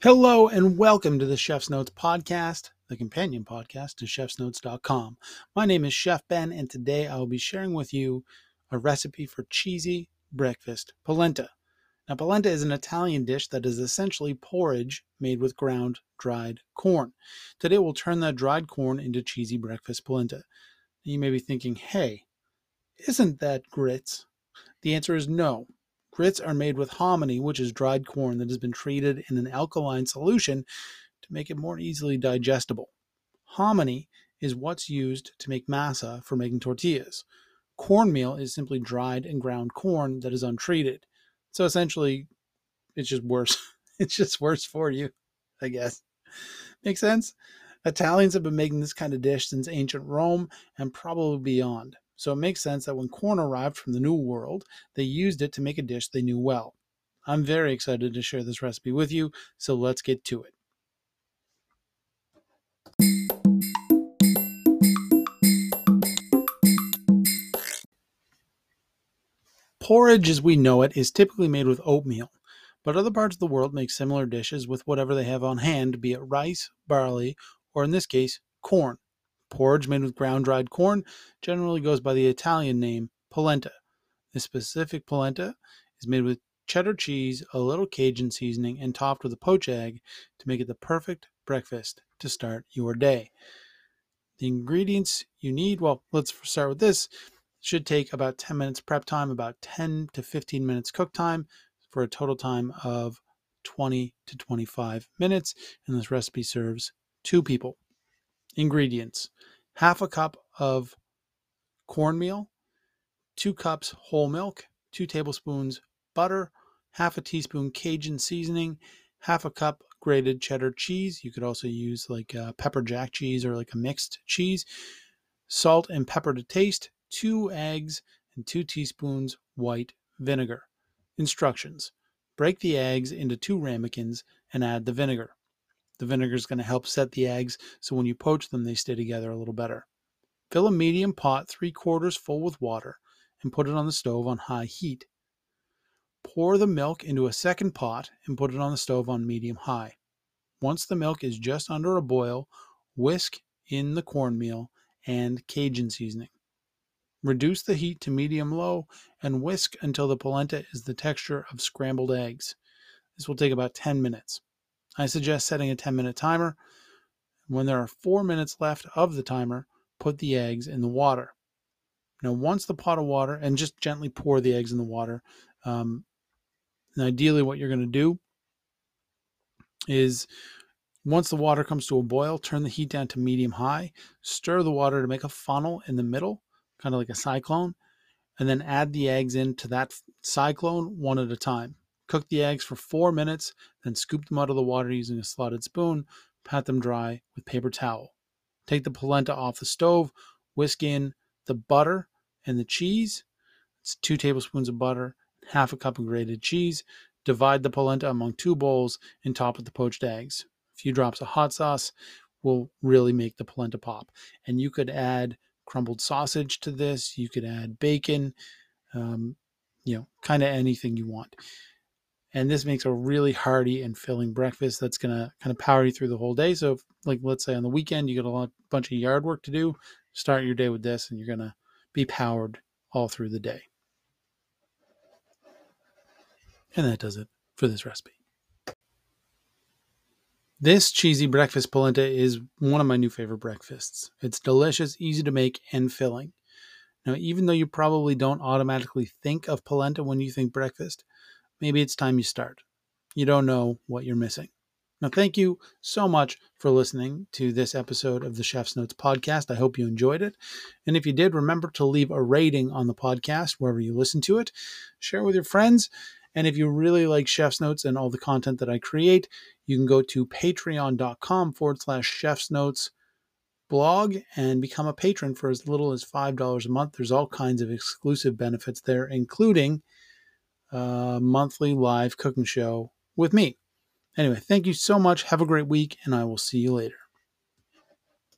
Hello and welcome to the Chef's Notes podcast, the companion podcast to chefsnotes.com. My name is Chef Ben, and today I will be sharing with you a recipe for cheesy breakfast polenta. Now, polenta is an Italian dish that is essentially porridge made with ground dried corn. Today we'll turn that dried corn into cheesy breakfast polenta. You may be thinking, hey, isn't that grits? The answer is no. Grits are made with hominy, which is dried corn that has been treated in an alkaline solution to make it more easily digestible. Hominy is what's used to make masa for making tortillas. Cornmeal is simply dried and ground corn that is untreated. So essentially, it's just worse. it's just worse for you, I guess. Make sense? Italians have been making this kind of dish since ancient Rome and probably beyond. So it makes sense that when corn arrived from the New World, they used it to make a dish they knew well. I'm very excited to share this recipe with you, so let's get to it. Porridge as we know it is typically made with oatmeal, but other parts of the world make similar dishes with whatever they have on hand, be it rice, barley, or in this case, corn. Porridge made with ground dried corn generally goes by the Italian name polenta. This specific polenta is made with cheddar cheese, a little Cajun seasoning, and topped with a poached egg to make it the perfect breakfast to start your day. The ingredients you need, well, let's start with this. It should take about 10 minutes prep time, about 10 to 15 minutes cook time for a total time of 20 to 25 minutes. And this recipe serves two people. Ingredients half a cup of cornmeal, two cups whole milk, two tablespoons butter, half a teaspoon Cajun seasoning, half a cup grated cheddar cheese. You could also use like uh, pepper jack cheese or like a mixed cheese, salt and pepper to taste, two eggs, and two teaspoons white vinegar. Instructions Break the eggs into two ramekins and add the vinegar. The vinegar is going to help set the eggs so when you poach them, they stay together a little better. Fill a medium pot three quarters full with water and put it on the stove on high heat. Pour the milk into a second pot and put it on the stove on medium high. Once the milk is just under a boil, whisk in the cornmeal and Cajun seasoning. Reduce the heat to medium low and whisk until the polenta is the texture of scrambled eggs. This will take about 10 minutes. I suggest setting a 10 minute timer. When there are four minutes left of the timer, put the eggs in the water. Now, once the pot of water, and just gently pour the eggs in the water. Um, and ideally, what you're going to do is once the water comes to a boil, turn the heat down to medium high, stir the water to make a funnel in the middle, kind of like a cyclone, and then add the eggs into that cyclone one at a time. Cook the eggs for four minutes, then scoop them out of the water using a slotted spoon. Pat them dry with paper towel. Take the polenta off the stove, whisk in the butter and the cheese. It's two tablespoons of butter, half a cup of grated cheese. Divide the polenta among two bowls and top with the poached eggs. A few drops of hot sauce will really make the polenta pop. And you could add crumbled sausage to this. You could add bacon, um, you know, kind of anything you want. And this makes a really hearty and filling breakfast that's going to kind of power you through the whole day. So, if, like, let's say on the weekend, you got a lot, bunch of yard work to do, start your day with this and you're going to be powered all through the day. And that does it for this recipe. This cheesy breakfast polenta is one of my new favorite breakfasts. It's delicious, easy to make, and filling. Now, even though you probably don't automatically think of polenta when you think breakfast, maybe it's time you start. You don't know what you're missing. Now, thank you so much for listening to this episode of the Chef's Notes podcast. I hope you enjoyed it. And if you did, remember to leave a rating on the podcast wherever you listen to it. Share with your friends. And if you really like Chef's Notes and all the content that I create, you can go to patreon.com forward slash Chef's Notes blog and become a patron for as little as $5 a month. There's all kinds of exclusive benefits there, including monthly live cooking show with me. Anyway, thank you so much. Have a great week, and I will see you later.